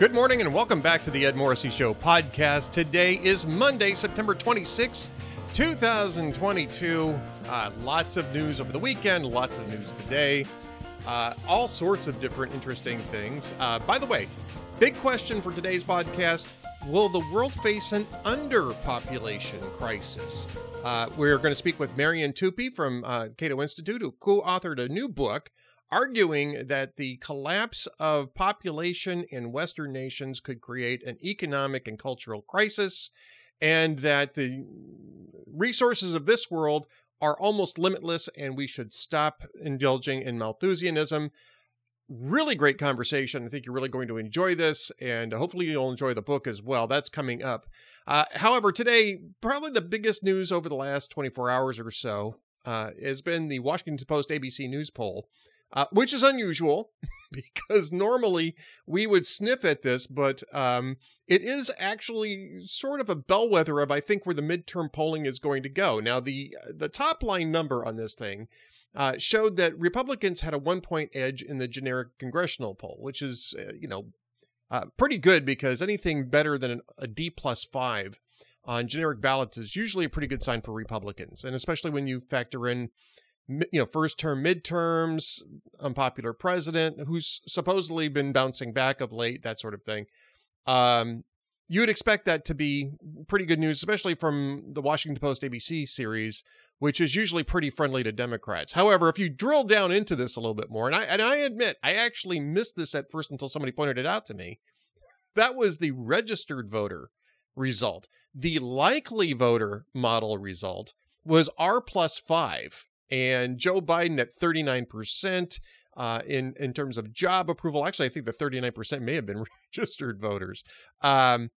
Good morning and welcome back to the Ed Morrissey Show podcast. Today is Monday, September 26th, 2022. Uh, lots of news over the weekend, lots of news today, uh, all sorts of different interesting things. Uh, by the way, big question for today's podcast Will the world face an underpopulation crisis? Uh, we're going to speak with Marian Tupy from uh, Cato Institute, who co authored a new book arguing that the collapse of population in Western nations could create an economic and cultural crisis, and that the resources of this world are almost limitless, and we should stop indulging in Malthusianism. Really great conversation. I think you're really going to enjoy this, and hopefully, you'll enjoy the book as well. That's coming up. Uh, however, today, probably the biggest news over the last 24 hours or so uh, has been the Washington Post ABC News poll uh, which is unusual because normally we would sniff at this, but um, it is actually sort of a bellwether of I think where the midterm polling is going to go. Now the the top line number on this thing uh, showed that Republicans had a one point edge in the generic congressional poll, which is uh, you know uh, pretty good because anything better than a D plus five on generic ballots is usually a pretty good sign for Republicans, and especially when you factor in you know, first term midterms, unpopular president who's supposedly been bouncing back of late, that sort of thing. Um, you would expect that to be pretty good news, especially from the Washington Post ABC series, which is usually pretty friendly to Democrats. However, if you drill down into this a little bit more, and I and I admit I actually missed this at first until somebody pointed it out to me, that was the registered voter result. The likely voter model result was R plus five and Joe Biden at 39%. Uh, in in terms of job approval, actually, I think the 39% may have been registered voters. Um,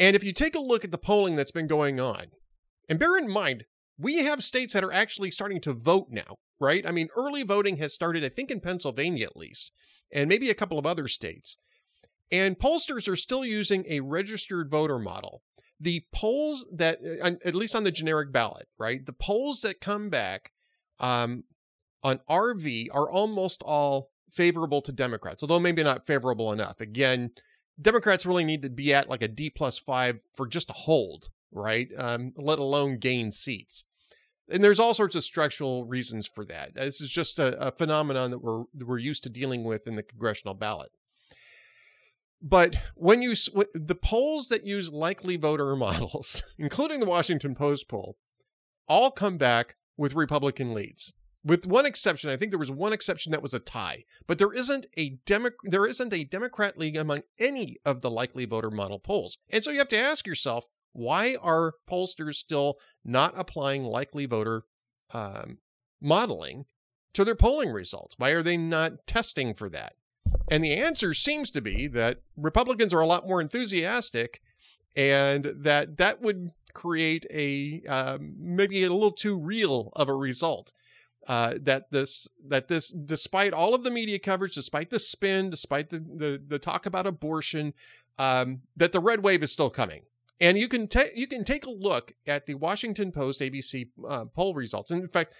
and if you take a look at the polling that's been going on, and bear in mind, we have states that are actually starting to vote now, right? I mean, early voting has started, I think, in Pennsylvania at least, and maybe a couple of other states. And pollsters are still using a registered voter model. The polls that, uh, at least on the generic ballot, right? The polls that come back um, on RV are almost all favorable to Democrats, although maybe not favorable enough. Again, Democrats really need to be at like a D plus five for just a hold, right? Um, let alone gain seats. And there's all sorts of structural reasons for that. This is just a, a phenomenon that we're that we're used to dealing with in the congressional ballot. But when you the polls that use likely voter models, including the Washington Post poll, all come back with Republican leads. With one exception, I think there was one exception that was a tie, but there isn't a Demo- there isn't a Democrat league among any of the likely voter model polls. And so you have to ask yourself, why are pollsters still not applying likely voter um, modeling to their polling results? Why are they not testing for that? And the answer seems to be that Republicans are a lot more enthusiastic and that that would create a um, maybe a little too real of a result. Uh, that this that this despite all of the media coverage, despite the spin, despite the the, the talk about abortion, um, that the red wave is still coming. And you can take you can take a look at the Washington Post ABC uh, poll results. And in fact,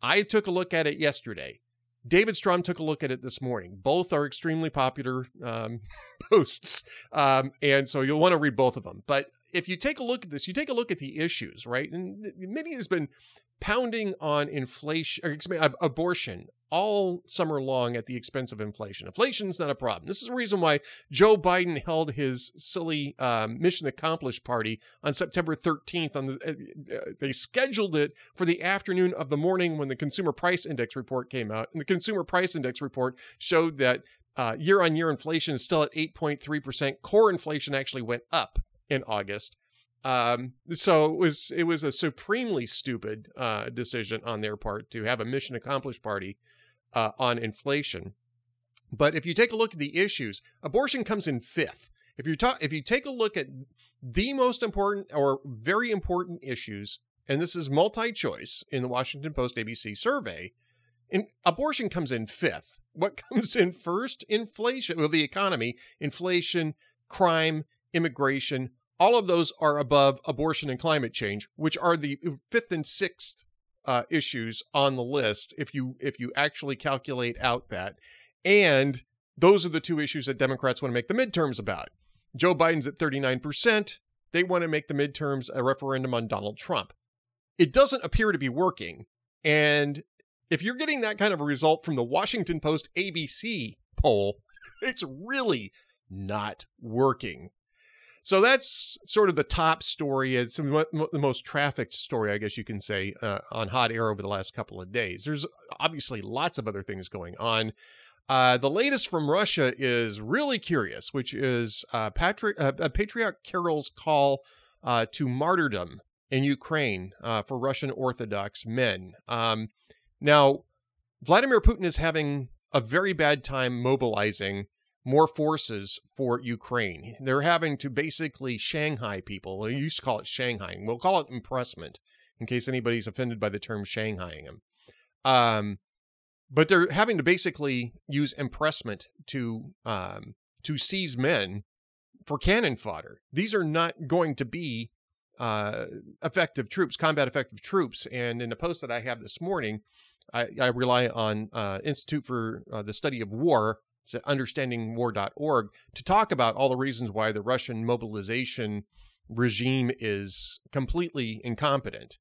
I took a look at it yesterday. David Strom took a look at it this morning. Both are extremely popular um, posts, um, and so you'll want to read both of them. But if you take a look at this, you take a look at the issues, right? And Minnie has been pounding on inflation or abortion all summer long at the expense of inflation. Inflation's not a problem. This is the reason why Joe Biden held his silly um, mission accomplished party on September 13th. On the, uh, uh, they scheduled it for the afternoon of the morning when the Consumer Price Index report came out, and the Consumer Price Index report showed that uh, year-on-year inflation is still at 8.3%. Core inflation actually went up in August. Um, so it was it was a supremely stupid uh, decision on their part to have a mission accomplished party uh, on inflation. But if you take a look at the issues, abortion comes in fifth. If you talk, if you take a look at the most important or very important issues, and this is multi-choice in the Washington Post ABC survey, and abortion comes in fifth. What comes in first? Inflation, well, the economy, inflation, crime, immigration, all of those are above abortion and climate change, which are the fifth and sixth uh, issues on the list if you if you actually calculate out that and those are the two issues that Democrats want to make the midterms about. Joe Biden's at 39%. They want to make the midterms a referendum on Donald Trump. It doesn't appear to be working. And if you're getting that kind of a result from the Washington Post ABC poll, it's really not working. So that's sort of the top story. It's the most trafficked story, I guess you can say, uh, on hot air over the last couple of days. There's obviously lots of other things going on. Uh, the latest from Russia is really curious, which is uh, Patri- uh, Patriarch Kirill's call uh, to martyrdom in Ukraine uh, for Russian Orthodox men. Um, now, Vladimir Putin is having a very bad time mobilizing more forces for Ukraine. They're having to basically Shanghai people. We used to call it Shanghaiing. We'll call it impressment in case anybody's offended by the term Shanghaiing them. Um, but they're having to basically use impressment to um, to seize men for cannon fodder. These are not going to be uh, effective troops, combat effective troops. And in a post that I have this morning, I, I rely on uh, Institute for uh, the Study of War it's at understandingwar.org to talk about all the reasons why the Russian mobilization regime is completely incompetent.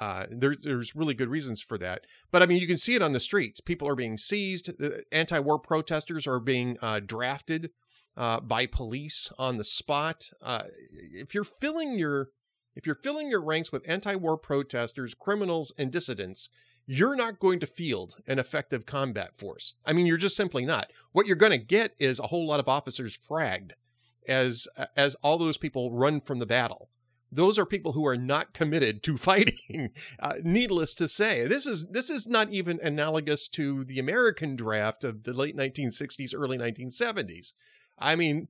Uh, there's there's really good reasons for that, but I mean you can see it on the streets. People are being seized. Anti-war protesters are being uh, drafted uh, by police on the spot. Uh, if you're filling your if you're filling your ranks with anti-war protesters, criminals, and dissidents, you're not going to field an effective combat force. I mean, you're just simply not. What you're going to get is a whole lot of officers fragged as as all those people run from the battle. Those are people who are not committed to fighting. Uh, needless to say, this is this is not even analogous to the American draft of the late 1960s, early 1970s. I mean,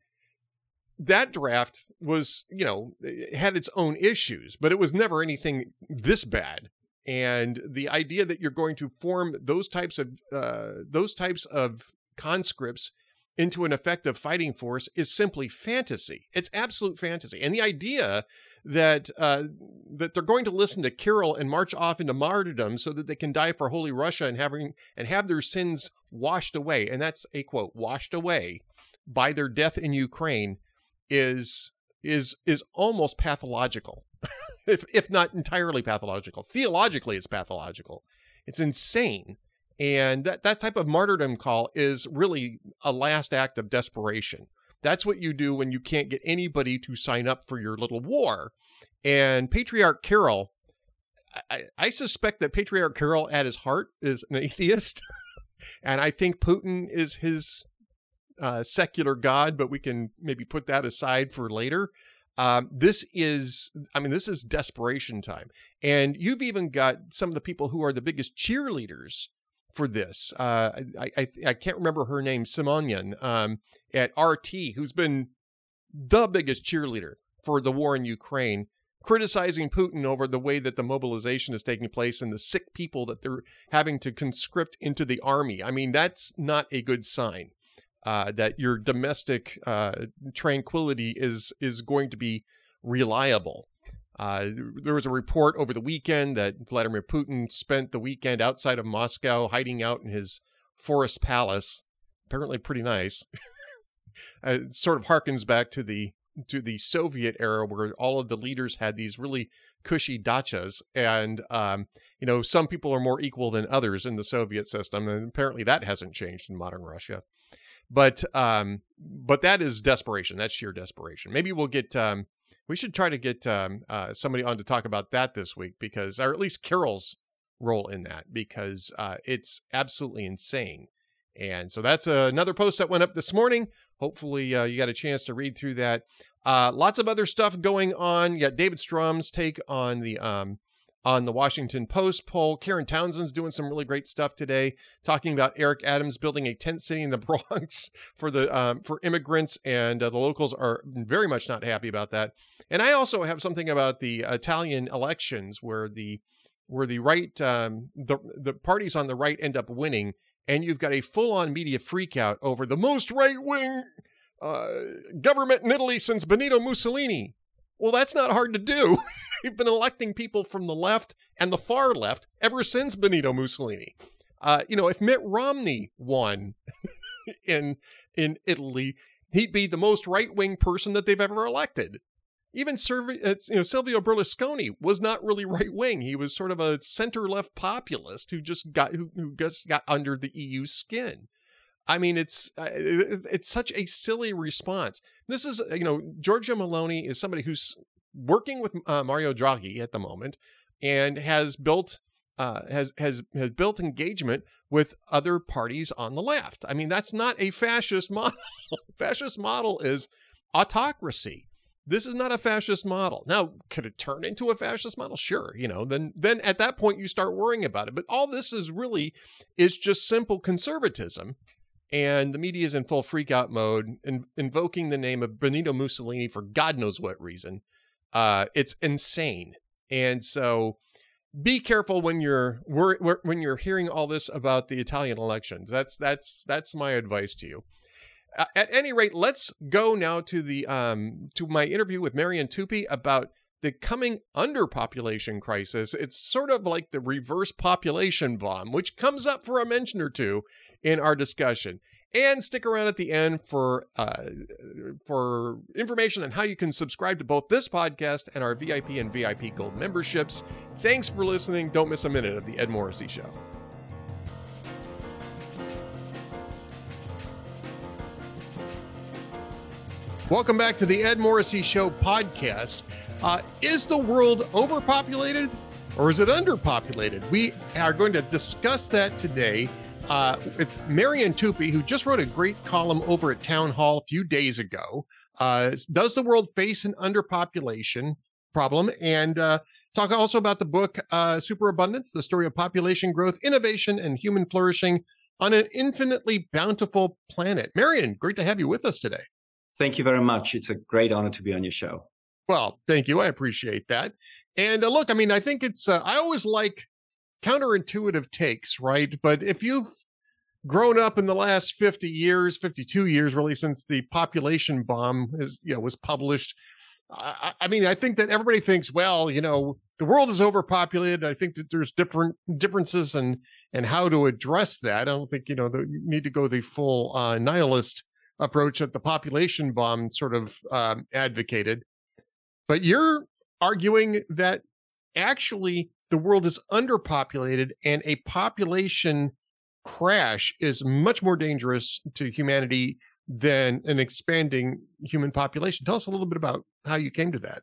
that draft was, you know, had its own issues, but it was never anything this bad and the idea that you're going to form those types of uh, those types of conscripts into an effective fighting force is simply fantasy. It's absolute fantasy. And the idea that uh, that they're going to listen to Kirill and march off into martyrdom so that they can die for Holy Russia and having and have their sins washed away, and that's a quote washed away by their death in Ukraine, is is is almost pathological if, if not entirely pathological. Theologically, it's pathological. It's insane. And that, that type of martyrdom call is really a last act of desperation. That's what you do when you can't get anybody to sign up for your little war. And Patriarch Kirill, I, I suspect that Patriarch Kirill at his heart is an atheist. and I think Putin is his uh, secular god, but we can maybe put that aside for later. Um, this is, I mean, this is desperation time. And you've even got some of the people who are the biggest cheerleaders for this. Uh, I, I, I can't remember her name, Simonian um, at RT, who's been the biggest cheerleader for the war in Ukraine, criticizing Putin over the way that the mobilization is taking place and the sick people that they're having to conscript into the army. I mean, that's not a good sign uh, that your domestic uh, tranquility is is going to be reliable. Uh, there was a report over the weekend that Vladimir Putin spent the weekend outside of Moscow, hiding out in his forest palace. Apparently, pretty nice. it sort of harkens back to the to the Soviet era, where all of the leaders had these really cushy dachas, and um, you know some people are more equal than others in the Soviet system, and apparently that hasn't changed in modern Russia. But um, but that is desperation. That's sheer desperation. Maybe we'll get. Um, we should try to get um, uh, somebody on to talk about that this week because, or at least Kirill's role in that because uh, it's absolutely insane. And so that's another post that went up this morning. Hopefully, uh, you got a chance to read through that. Uh, lots of other stuff going on. You got David Strom's take on the um, on the Washington Post poll. Karen Townsend's doing some really great stuff today, talking about Eric Adams building a tent city in the Bronx for the um, for immigrants, and uh, the locals are very much not happy about that. And I also have something about the Italian elections where the where the right um, the the parties on the right end up winning, and you've got a full on media freakout over the most right wing uh, government in Italy since Benito Mussolini. Well, that's not hard to do. They've been electing people from the left and the far left ever since Benito Mussolini. Uh, you know, if Mitt Romney won, in in Italy, he'd be the most right wing person that they've ever elected. Even uh, you know, Silvio Berlusconi was not really right wing. He was sort of a center left populist who just got who, who just got under the EU skin. I mean, it's uh, it's such a silly response. This is you know Georgia Meloni is somebody who's working with uh, Mario Draghi at the moment and has built uh, has has has built engagement with other parties on the left. I mean, that's not a fascist model. fascist model is autocracy. This is not a fascist model. Now, could it turn into a fascist model? Sure, you know, then then at that point you start worrying about it. But all this is really is just simple conservatism. And the media is in full freakout mode, in, invoking the name of Benito Mussolini for God knows what reason. Uh, it's insane. And so be careful when you're when you're hearing all this about the Italian elections. That's that's that's my advice to you. At any rate, let's go now to the um, to my interview with Marian Tupy about the coming underpopulation crisis. It's sort of like the reverse population bomb, which comes up for a mention or two in our discussion. And stick around at the end for uh, for information on how you can subscribe to both this podcast and our VIP and VIP Gold memberships. Thanks for listening. Don't miss a minute of the Ed Morrissey Show. Welcome back to the Ed Morrissey Show podcast. Uh, is the world overpopulated or is it underpopulated? We are going to discuss that today uh, with Marian Tupy, who just wrote a great column over at Town Hall a few days ago. Uh, does the world face an underpopulation problem? And uh, talk also about the book uh, Superabundance, the story of population growth, innovation, and human flourishing on an infinitely bountiful planet. Marian, great to have you with us today. Thank you very much. It's a great honor to be on your show. Well, thank you. I appreciate that. And uh, look, I mean, I think it's, uh, I always like counterintuitive takes, right? But if you've grown up in the last 50 years, 52 years, really, since the population bomb is, you know, was published, I, I mean, I think that everybody thinks, well, you know, the world is overpopulated. I think that there's different differences and and how to address that. I don't think you know the, you need to go the full uh, nihilist approach that the population bomb sort of um, advocated. But you're arguing that actually the world is underpopulated and a population crash is much more dangerous to humanity than an expanding human population. Tell us a little bit about how you came to that.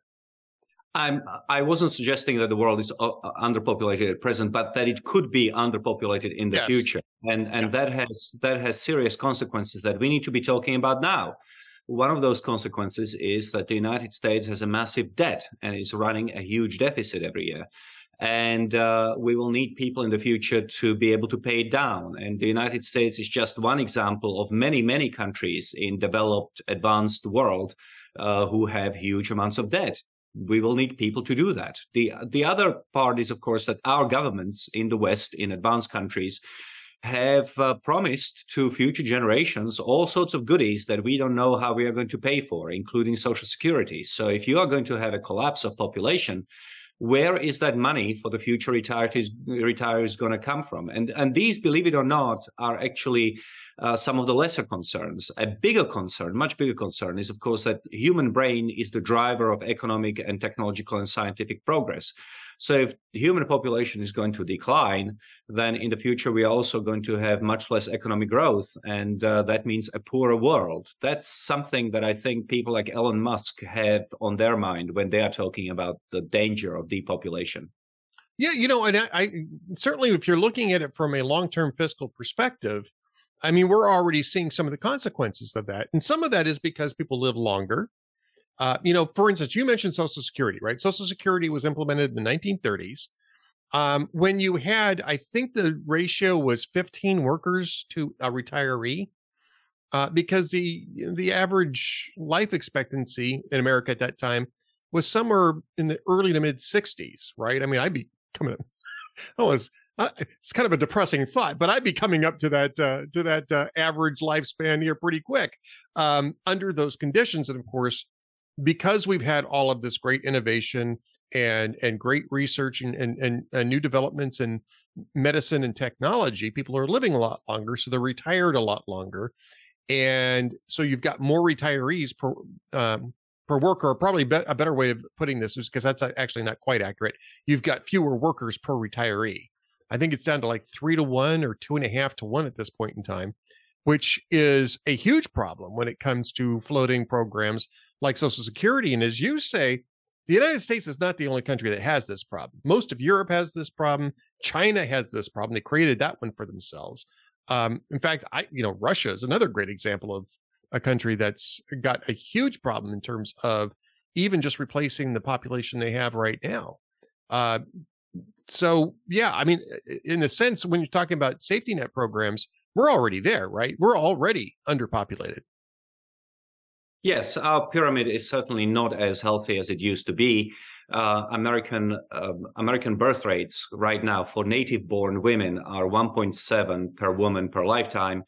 I'm I wasn't suggesting that the world is uh, uh, underpopulated at present, but that it could be underpopulated in the yes. future, and and yeah. that has that has serious consequences that we need to be talking about now. One of those consequences is that the United States has a massive debt and is running a huge deficit every year. And uh, we will need people in the future to be able to pay it down. And the United States is just one example of many, many countries in developed, advanced world uh, who have huge amounts of debt we will need people to do that. The the other part is, of course, that our governments in the West, in advanced countries, have uh, promised to future generations all sorts of goodies that we don't know how we are going to pay for, including social security. So, if you are going to have a collapse of population, where is that money for the future retirees retirees going to come from? And and these, believe it or not, are actually uh, some of the lesser concerns. A bigger concern, much bigger concern, is of course that human brain is the driver of economic and technological and scientific progress. So if the human population is going to decline, then in the future we are also going to have much less economic growth, and uh, that means a poorer world. That's something that I think people like Elon Musk have on their mind when they are talking about the danger of depopulation. Yeah, you know, and I, I certainly, if you're looking at it from a long-term fiscal perspective, I mean, we're already seeing some of the consequences of that. And some of that is because people live longer. Uh, you know, for instance, you mentioned Social Security, right? Social Security was implemented in the 1930s. Um, when you had, I think the ratio was 15 workers to a retiree, uh, because the the average life expectancy in America at that time was somewhere in the early to mid 60s, right? I mean, I'd be coming. I was it's kind of a depressing thought, but I'd be coming up to that uh, to that uh, average lifespan here pretty quick um, under those conditions. And of course, because we've had all of this great innovation and and great research and and, and, and new developments in medicine and technology, people are living a lot longer, so they're retired a lot longer, and so you've got more retirees per um, per worker. Probably be- a better way of putting this is because that's actually not quite accurate. You've got fewer workers per retiree. I think it's down to like three to one or two and a half to one at this point in time, which is a huge problem when it comes to floating programs like Social Security. And as you say, the United States is not the only country that has this problem. Most of Europe has this problem. China has this problem. They created that one for themselves. Um, in fact, I, you know, Russia is another great example of a country that's got a huge problem in terms of even just replacing the population they have right now. Uh, so, yeah, I mean, in the sense, when you're talking about safety net programs, we're already there, right? We're already underpopulated. Yes, our pyramid is certainly not as healthy as it used to be. Uh, American uh, American birth rates right now for native-born women are 1.7 per woman per lifetime,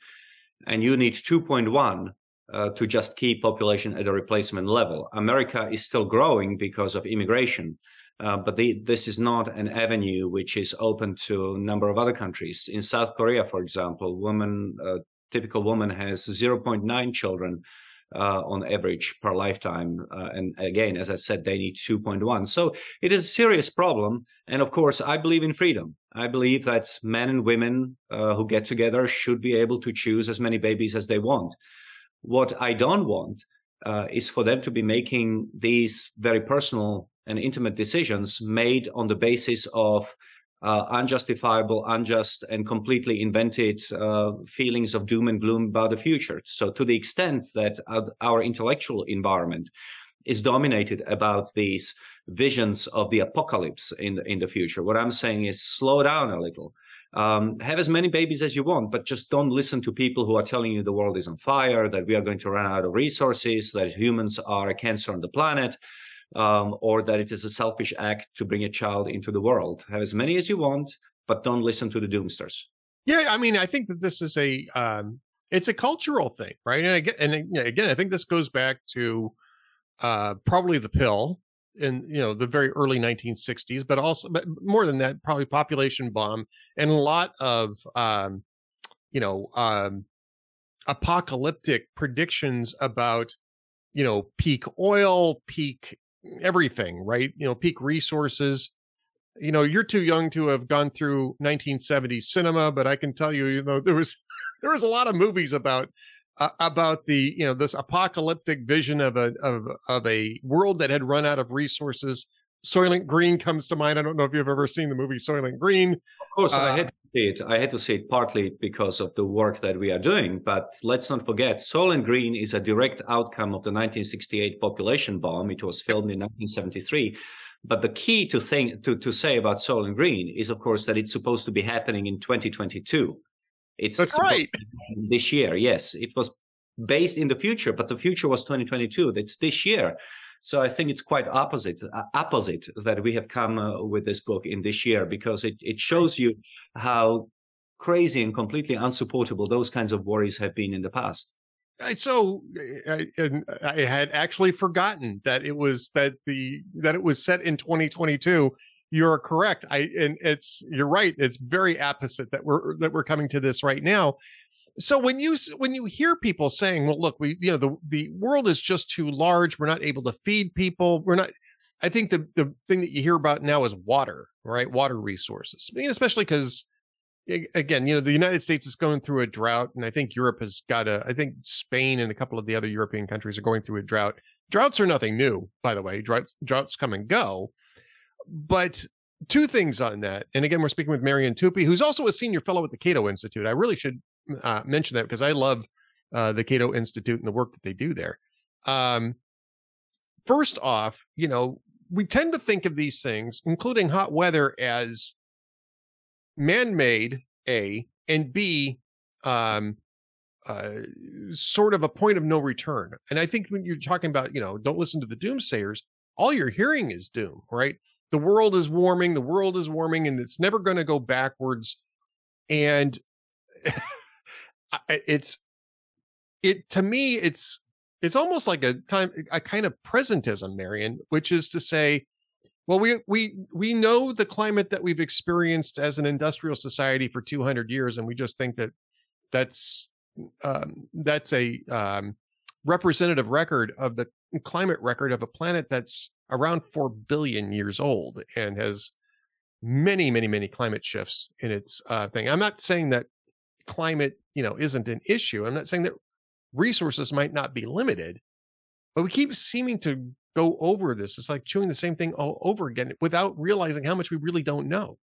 and you need 2.1 uh, to just keep population at a replacement level. America is still growing because of immigration, uh, but the, this is not an avenue which is open to a number of other countries. In South Korea, for example, woman uh, typical woman has 0.9 children uh, on average per lifetime. Uh, and again, as I said, they need 2.1. So it is a serious problem. And of course, I believe in freedom. I believe that men and women uh, who get together should be able to choose as many babies as they want. What I don't want uh, is for them to be making these very personal and intimate decisions made on the basis of uh, unjustifiable, unjust, and completely invented uh, feelings of doom and gloom about the future. So, to the extent that our intellectual environment is dominated about these visions of the apocalypse in in the future, what I'm saying is slow down a little. Um, have as many babies as you want, but just don't listen to people who are telling you the world is on fire, that we are going to run out of resources, that humans are a cancer on the planet um, or that it is a selfish act to bring a child into the world. Have as many as you want, but don't listen to the doomsters. Yeah, I mean, I think that this is a um, it's a cultural thing, right? And again, and again, I think this goes back to uh, probably the pill in you know the very early 1960s, but also but more than that, probably population bomb and a lot of um, you know um, apocalyptic predictions about you know peak oil, peak everything, right? You know, peak resources. You know, you're too young to have gone through 1970s cinema, but I can tell you, you know, there was there was a lot of movies about uh, about the you know this apocalyptic vision of a of of a world that had run out of resources. Soylent Green comes to mind. I don't know if you've ever seen the movie Soylent Green. Of course, uh, I had it. I had to see it partly because of the work that we are doing. But let's not forget, Soylent Green is a direct outcome of the 1968 population bomb. It was filmed in 1973. But the key to think to, to say about Soylent Green is, of course, that it's supposed to be happening in 2022. It's That's right. This year, yes, it was based in the future, but the future was 2022. That's this year. So I think it's quite opposite uh, opposite that we have come uh, with this book in this year because it it shows you how crazy and completely unsupportable those kinds of worries have been in the past. So I, I had actually forgotten that it was that the that it was set in 2022 you're correct i and it's you're right it's very opposite that we're that we're coming to this right now so when you when you hear people saying well look we you know the the world is just too large we're not able to feed people we're not i think the the thing that you hear about now is water right? Water resources I mean, especially because again you know the united states is going through a drought and i think europe has got a i think spain and a couple of the other european countries are going through a drought. Droughts are nothing new by the way droughts droughts come and go but two things on that and again we're speaking with marian tupy who's also a senior fellow at the cato institute. I really should uh, mention that because I love uh, the Cato Institute and the work that they do there. Um, first off, you know, we tend to think of these things, including hot weather, as man-made, A, and B, um, uh, sort of a point of no return. And I think when you're talking about, you know, don't listen to the doomsayers, all you're hearing is doom, right? The world is warming, the world is warming, and it's never going to go backwards. And it's it to me it's it's almost like a kind a kind of presentism, Marian, which is to say, well, we we we know the climate that we've experienced as an industrial society for 200 years, and we just think that that's um, that's a um, representative record of the climate record of a planet that's around four billion years old and has many, many, many climate shifts in its uh, thing. I'm not saying that climate, you know, isn't an issue. I'm not saying that resources might not be limited, but we keep seeming to go over this. It's like chewing the same thing all over again without realizing how much we really don't know.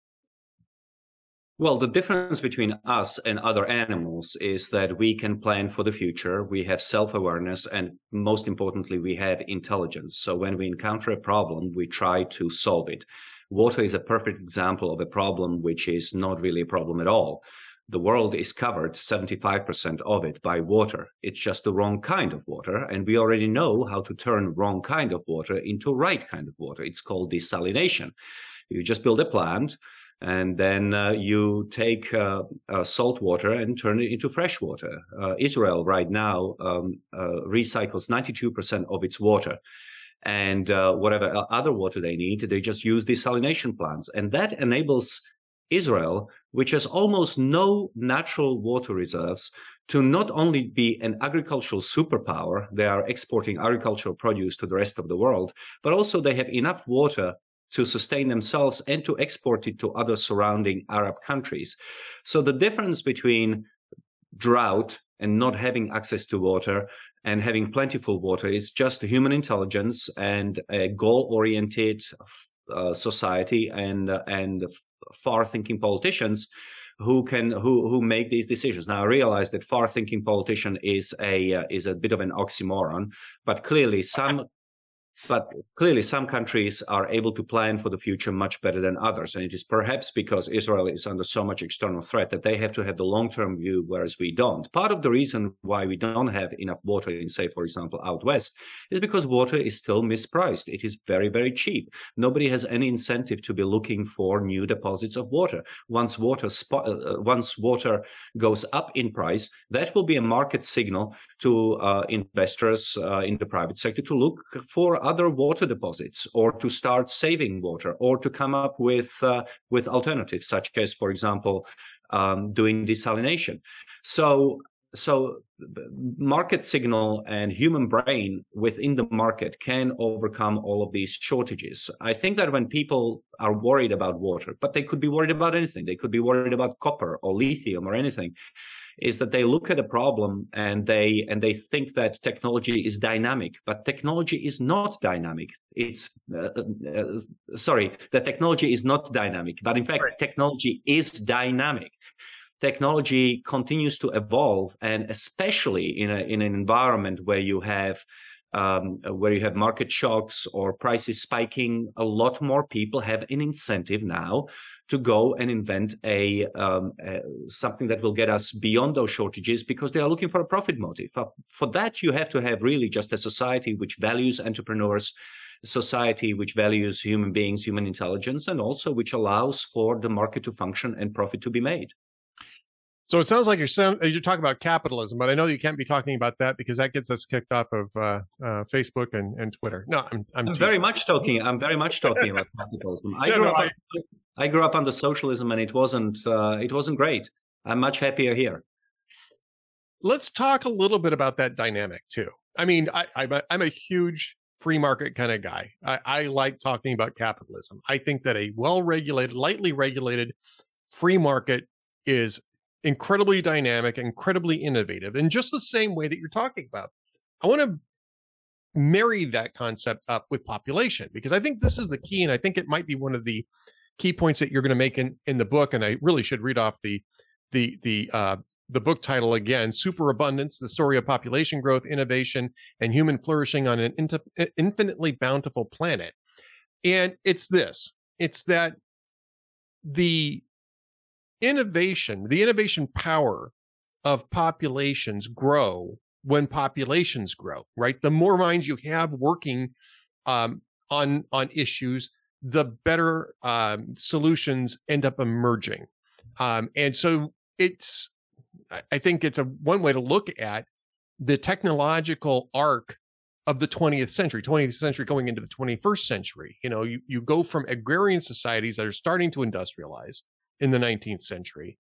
Well, the difference between us and other animals is that we can plan for the future. We have self awareness, and most importantly, we have intelligence. So when we encounter a problem, we try to solve it. Water is a perfect example of a problem which is not really a problem at all. The world is covered 75% of it by water. It's just the wrong kind of water. And we already know how to turn wrong kind of water into right kind of water. It's called desalination. You just build a plant and then uh, you take uh, uh, salt water and turn it into fresh water. Uh, Israel right now um, uh, recycles 92% of its water. And uh, whatever other water they need, they just use desalination plants. And that enables Israel, which has almost no natural water reserves, to not only be an agricultural superpower, they are exporting agricultural produce to the rest of the world, but also they have enough water to sustain themselves and to export it to other surrounding Arab countries. So the difference between drought and not having access to water and having plentiful water is just human intelligence and a goal-oriented uh, society and uh, and far-thinking politicians who can who who make these decisions. Now I realize that far-thinking politician is a uh, is a bit of an oxymoron, but clearly some but clearly, some countries are able to plan for the future much better than others. And it is perhaps because Israel is under so much external threat that they have to have the long term view, whereas we don't. Part of the reason why we don't have enough water in, say, for example, out west is because water is still mispriced. It is very, very cheap. Nobody has any incentive to be looking for new deposits of water. Once water, uh, uh once water goes up in price, that will be a market signal to uh, investors uh, in the private sector to look for other water deposits or to start saving water or to come up with uh, with alternatives such as for example um, doing desalination. So so market signal and human brain within the market can overcome all of these shortages. I think that when people are worried about water but they could be worried about anything. They could be worried about copper or lithium or anything is that they look at a problem and they and they think that technology is dynamic but technology is not dynamic it's uh, uh, sorry the technology is not dynamic but in fact right. technology is dynamic technology continues to evolve and especially in a in an environment where you have um, where you have market shocks or prices spiking, a lot more people have an incentive now to go and invent a, um, a, something that will get us beyond those shortages because they are looking for a profit motive. For, for that, you have to have really just a society which values entrepreneurs, society which values human beings, human intelligence, and also which allows for the market to function and profit to be made. So it sounds like you're you're talking about capitalism, but I know you can't be talking about that because that gets us kicked off of uh, uh, Facebook and, and Twitter. No, I'm, I'm, I'm very much talking. I'm very much talking about capitalism. I grew no, up. I, I grew up under socialism, and it wasn't uh, it wasn't great. I'm much happier here. Let's talk a little bit about that dynamic too. I mean, I, I'm a, I'm a huge free market kind of guy. I, I like talking about capitalism. I think that a well regulated, lightly regulated free market is incredibly dynamic, incredibly innovative, in just the same way that you're talking about. I want to marry that concept up with population because I think this is the key, and I think it might be one of the key points that you're going to make in in the book and i really should read off the the the uh the book title again superabundance the story of population growth innovation and human flourishing on an infinitely bountiful planet and it's this it's that the innovation the innovation power of populations grow when populations grow right the more minds you have working um, on on issues the better um, solutions end up emerging. Um, and so it's, I think it's a one way to look at the technological arc of the 20th century 20th century going into the 21st century you know you, you go from agrarian societies that are starting to industrialize in the 19th century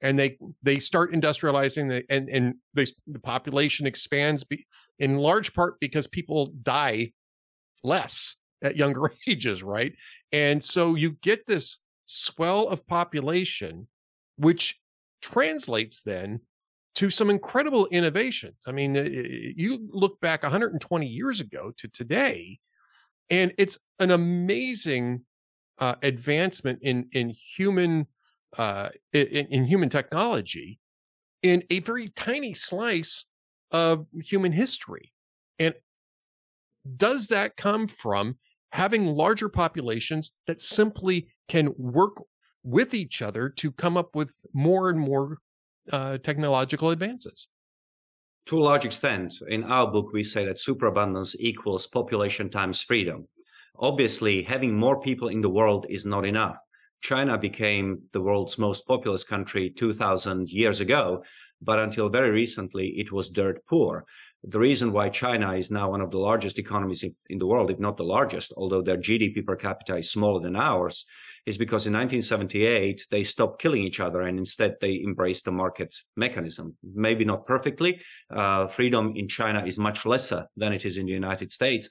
and they they start industrializing the, and and they, the population expands be, in large part because people die less at younger ages right and so you get this swell of population which translates then to some incredible innovations. I mean, eh, eh, you look back 120 years ago to today, and it's an amazing uh, advancement in in human uh, in, in human technology in a very tiny slice of human history. And does that come from having larger populations that simply can work with each other to come up with more and more uh, technological advances. To a large extent, in our book, we say that superabundance equals population times freedom. Obviously, having more people in the world is not enough. China became the world's most populous country 2000 years ago, but until very recently, it was dirt poor. The reason why China is now one of the largest economies in the world, if not the largest, although their GDP per capita is smaller than ours, is because in 1978 they stopped killing each other and instead they embraced the market mechanism. Maybe not perfectly. Uh, freedom in China is much lesser than it is in the United States,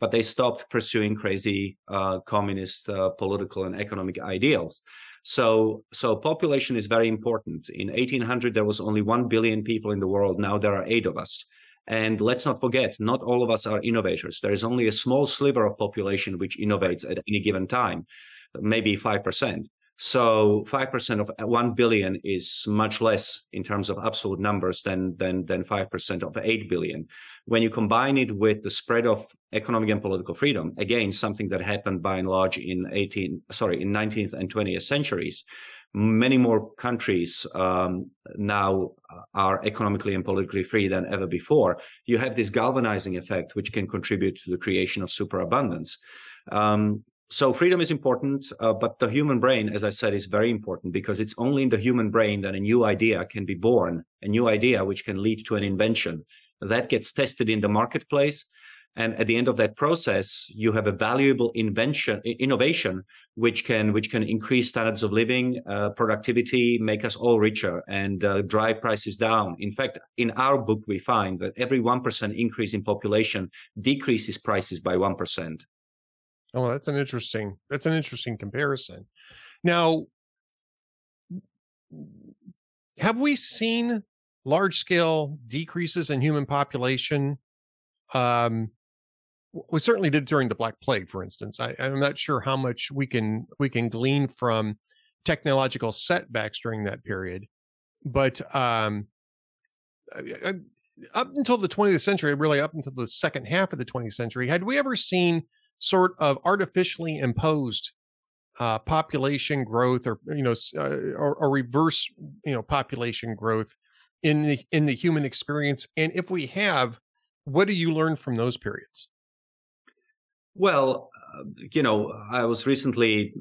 but they stopped pursuing crazy uh, communist uh, political and economic ideals. So, so population is very important. In 1800, there was only 1 billion people in the world. Now there are eight of us. And let's not forget, not all of us are innovators. There is only a small sliver of population which innovates at any given time, maybe 5%. So 5% of 1 billion is much less in terms of absolute numbers than, than, than 5% of 8 billion. When you combine it with the spread of economic and political freedom, again, something that happened by and large in 18, sorry, in 19th and 20th centuries, many more countries um, now are economically and politically free than ever before. You have this galvanizing effect, which can contribute to the creation of superabundance. Um, so freedom is important, uh, but the human brain, as I said, is very important because it's only in the human brain that a new idea can be born, a new idea which can lead to an invention that gets tested in the marketplace. And at the end of that process, you have a valuable invention, innovation, which can which can increase standards of living, uh, productivity, make us all richer, and uh, drive prices down. In fact, in our book, we find that every one percent increase in population decreases prices by one percent. Oh, that's an interesting that's an interesting comparison. Now, have we seen large scale decreases in human population? Um, we certainly did during the Black Plague, for instance. I, am not sure how much we can we can glean from technological setbacks during that period, but um, up until the 20th century, really up until the second half of the 20th century, had we ever seen sort of artificially imposed uh, population growth or you know uh, or, or, reverse you know population growth in the in the human experience. And if we have what do you learn from those periods? Well uh, you know i was recently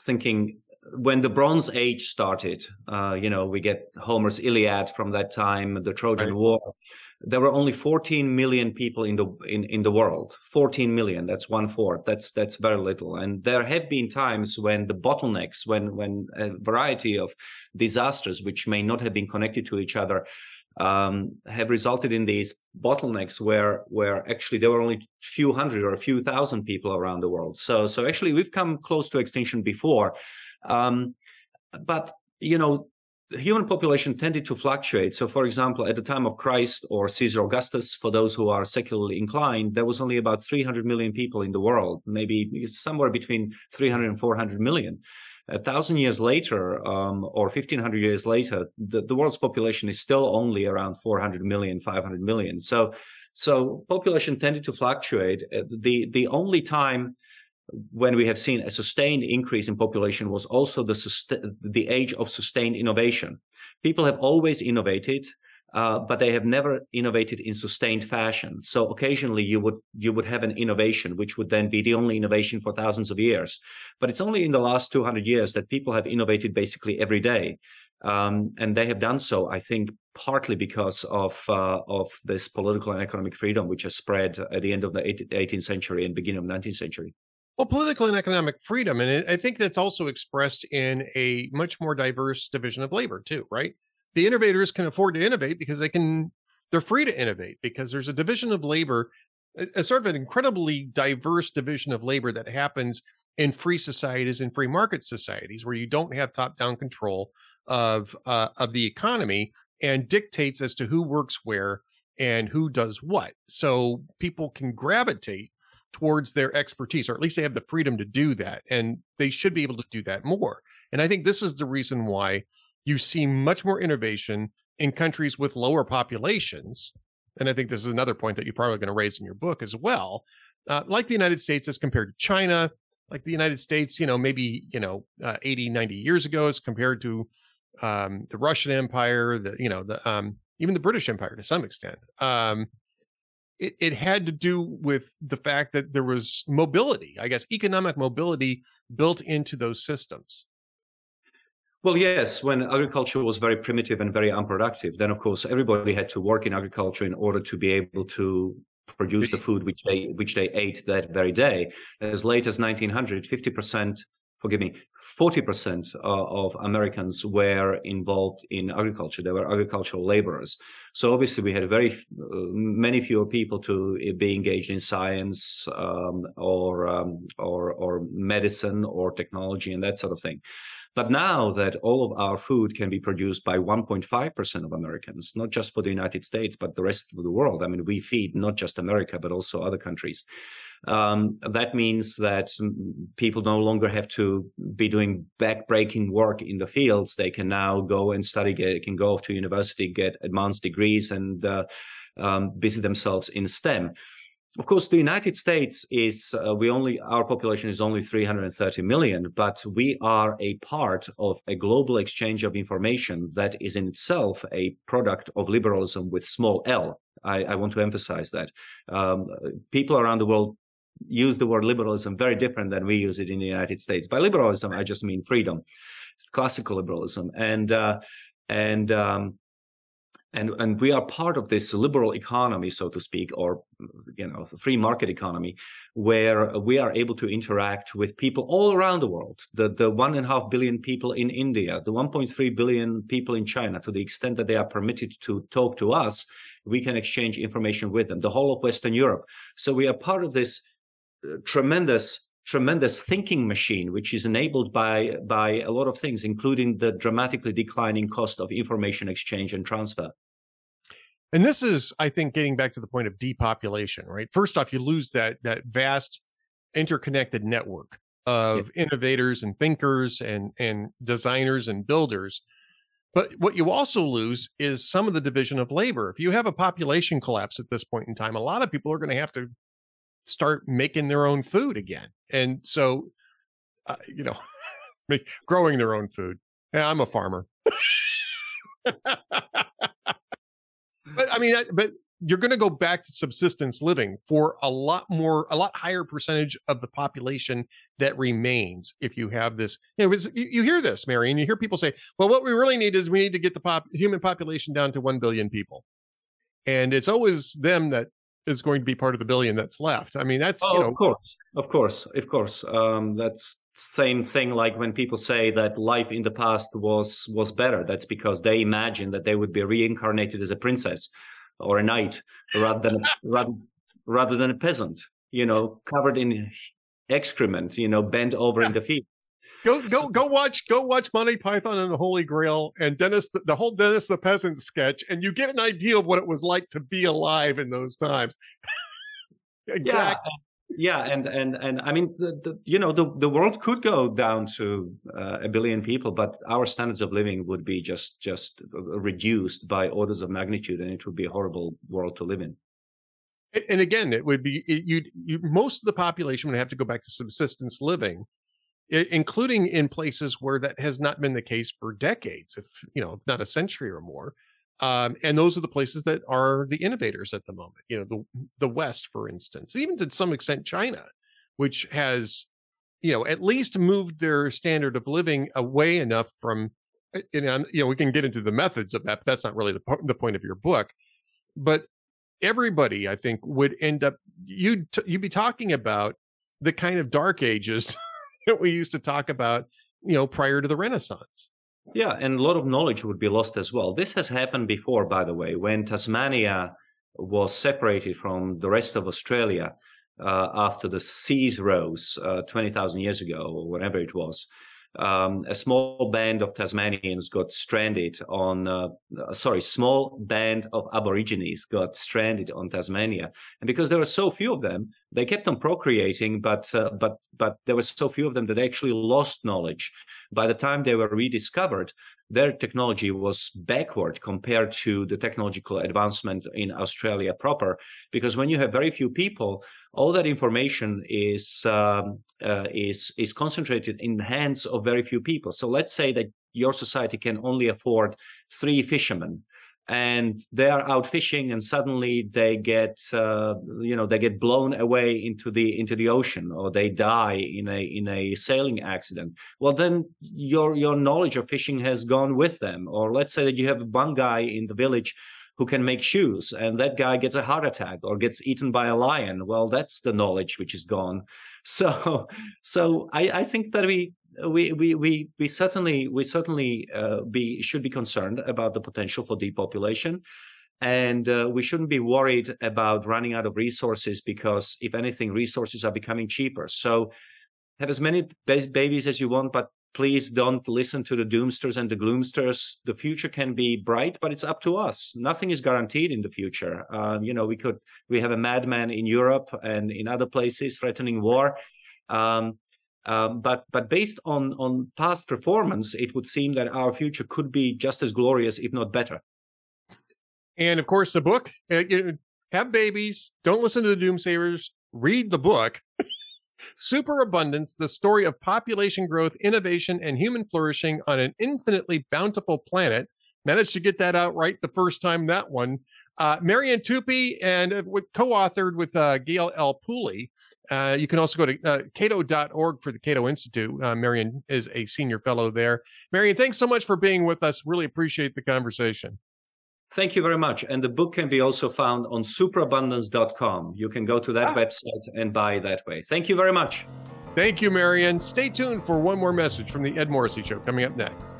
thinking when the bronze age started uh, you know we get homer's iliad from that time the trojan right. war there were only 14 million people in the in, in the world. 14 million that's one fourth that's that's very little. And there have been times when the bottlenecks when when a variety of disasters which may not have been connected to each other um, have resulted in these bottlenecks where where actually there were only a few hundred or a few thousand people around the world. So so actually we've come close to extinction before um, but you know the human population tended to fluctuate. So, for example, at the time of Christ or Caesar Augustus, for those who are secularly inclined, there was only about 300 million people in the world, maybe somewhere between 300 and 400 million. A thousand years later, um, or 1500 years later, the, the world's population is still only around 400 million, 500 million. So, so population tended to fluctuate. Uh, the, the only time when we have seen a sustained increase in population was also the, the age of sustained innovation. People have always innovated. uh, but they have never innovated in sustained fashion. So occasionally you would you would have an innovation, which would then be the only innovation for thousands of years. But it's only in the last 200 years that people have innovated basically every day. Um, and they have done so, I think, partly because of uh, of this political and economic freedom, which has spread at the end of the 18th century and beginning of the 19th century. Well, political and economic freedom, and I think that's also expressed in a much more diverse division of labor too, right? The innovators can afford to innovate because they can, they're free to innovate because there's a division of labor, a, sort of an incredibly diverse division of labor that happens in free societies and free market societies where you don't have top-down control of uh, of the economy and dictates as to who works where and who does what. So people can gravitate towards their expertise, or at least they have the freedom to do that. And they should be able to do that more. And I think this is the reason why you see much more innovation in countries with lower populations. And I think this is another point that you're probably going to raise in your book as well. Uh, like the United States as compared to China, like the United States, you know, maybe, you know, uh, 80, 90 years ago as compared to um, the Russian Empire, the, you know, the, um, even the British Empire to some extent. Um, it, it had to do with the fact that there was mobility, I guess, economic mobility built into those systems. Well, yes, when agriculture was very primitive and very unproductive, then of course everybody had to work in agriculture in order to be able to produce the food which they which they ate that very day. As late as 1900, 50 percent forgive me, 40% uh, of Americans were involved in agriculture. They were agricultural laborers. So obviously we had very uh, many fewer people to uh, be engaged in science um, or, um, or, or medicine or technology and that sort of thing. But now that all of our food can be produced by 1.5% of Americans, not just for the United States, but the rest of the world. I mean, we feed not just America, but also other countries. Um, that means that people no longer have to be doing backbreaking work in the fields. They can now go and study, get, can go off to university, get advanced degrees, and uh, um, busy themselves in STEM. Of course, the United States is uh, we only our population is only 330 million, but we are a part of a global exchange of information that is in itself a product of liberalism with small l. I, I want to emphasize that um, people around the world use the word liberalism very different than we use it in the United States. By liberalism, I just mean freedom. It's classical liberalism, and uh, and um, and and we are part of this liberal economy, so to speak, or you know, free market economy, where we are able to interact with people all around the world. The the one and a half billion people in India, the 1.3 billion people in China, to the extent that they are permitted to talk to us, we can exchange information with them. The whole of Western Europe. So we are part of this tremendous tremendous thinking machine which is enabled by by a lot of things including the dramatically declining cost of information exchange and transfer. And this is i think getting back to the point of depopulation right? First off you lose that that vast interconnected network of yeah. innovators and thinkers and and designers and builders. But what you also lose is some of the division of labor. If you have a population collapse at this point in time a lot of people are going to have to start making their own food again. And so, uh, you know, growing their own food. Yeah, I'm a farmer. but I mean, but you're going to go back to subsistence living for a lot more, a lot higher percentage of the population that remains. If you have this, you know, you hear this, Mary, and you hear people say, "Well, what we really need is we need to get the pop human population down to one billion people," and it's always them that is going to be part of the billion that's left. I mean, that's oh, you know, of course, of course, of course. Um, that's same thing like when people say that life in the past was was better. That's because they imagine that they would be reincarnated as a princess or a knight rather than rather, rather than a peasant. You know, covered in excrement. You know, bent over yeah. in the field. Go go go watch go watch Monty Python and the Holy Grail and Dennis the, the, whole Dennis the Peasant sketch, and you get an idea of what it was like to be alive in those times. exactly. Yeah. yeah. and and and I mean, the, the, you know, the the world could go down to uh, a billion people, but our standards of living would be just just uh, reduced by orders of magnitude, and it would be a horrible world to live in and again it would be you you most of the population would have to go back to subsistence living including in places where that has not been the case for decades, if you know, if not a century or more. Um, and those are the places that are the innovators at the moment. You know, the the West, for instance, even to some extent, China, which has, you know, at least moved their standard of living away enough from. Uh, you know, you know, we can get into the methods of that, but that's not really the the point of your book. But everybody, I think, would end up you'd t- you'd be talking about the kind of dark ages that we used to talk about, you know, prior to the Renaissance. Yeah, and a lot of knowledge would be lost as well. This has happened before, by the way, when Tasmania was separated from the rest of Australia uh, after the seas rose uh, 20,000 years ago, or whatever it was um, a small band of Tasmanians got stranded on, uh, sorry, small band of Aborigines got stranded on Tasmania, and because there were so few of them, they kept on procreating, but uh, but but there were so few of them that they actually lost knowledge. By the time they were rediscovered, their technology was backward compared to the technological advancement in Australia proper. Because when you have very few people, all that information is um, uh, is is concentrated in the hands of very few people. So let's say that your society can only afford three fishermen and they are out fishing and suddenly they get uh, you know they get blown away into the into the ocean or they die in a in a sailing accident. Well then your your knowledge of fishing has gone with them. Or let's say that you have one guy in the village who can make shoes and that guy gets a heart attack or gets eaten by a lion. Well that's the knowledge which is gone. So so i i think that we we we we we certainly we certainly uh, be should be concerned about the potential for depopulation. And uh, we shouldn't be worried about running out of resources because if anything resources are becoming cheaper. So have as many babies as you want but please don't listen to the doomsters and the gloomsters. The future can be bright but it's up to us. Nothing is guaranteed in the future. Um, you know we could we have a madman in europe and in other places threatening war. Um, um, but but based on on past performance, it would seem that our future could be just as glorious, if not better. And of course, the book. Uh, have babies. Don't listen to the doomsayers. Read the book. Superabundance: The story of population growth, innovation, and human flourishing on an infinitely bountiful planet. Managed to get that out right the first time. That one. Uh, Marian Tupy and uh, with, co-authored with uh, Gale L. Pooley. Uh, you can also go to uh, cato.org for the Cato Institute. Uh, Marian is a senior fellow there. Marian, thanks so much for being with us. Really appreciate the conversation. Thank you very much. And the book can be also found on superabundance.com. You can go to that ah. website and buy that way. Thank you very much. Thank you, Marian. Stay tuned for one more message from the Ed Morrissey Show coming up next.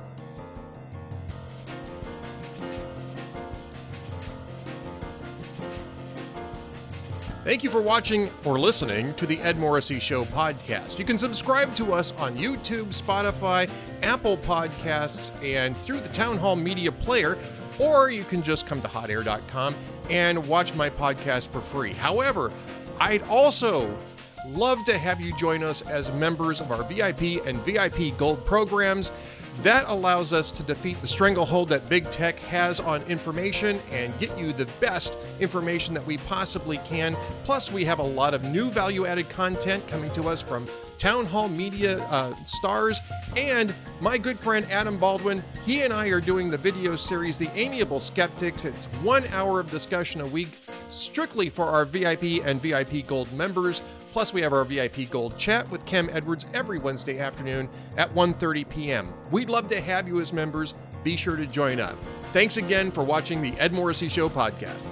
Thank you for watching or listening to the Ed Morrissey Show podcast. You can subscribe to us on YouTube, Spotify, Apple Podcasts, and through the Town Hall Media Player, or you can just come to hotair.com and watch my podcast for free. However, I'd also love to have you join us as members of our VIP and VIP Gold programs. That allows us to defeat the stranglehold that big tech has on information and get you the best information that we possibly can. Plus, we have a lot of new value added content coming to us from Town Hall Media uh, stars and my good friend Adam Baldwin. He and I are doing the video series, The Amiable Skeptics. It's one hour of discussion a week strictly for our VIP and VIP Gold members. Plus, we have our VIP Gold chat with Kem Edwards every Wednesday afternoon at 1:30 p.m. We'd love to have you as members. Be sure to join up. Thanks again for watching the Ed Morrissey Show podcast.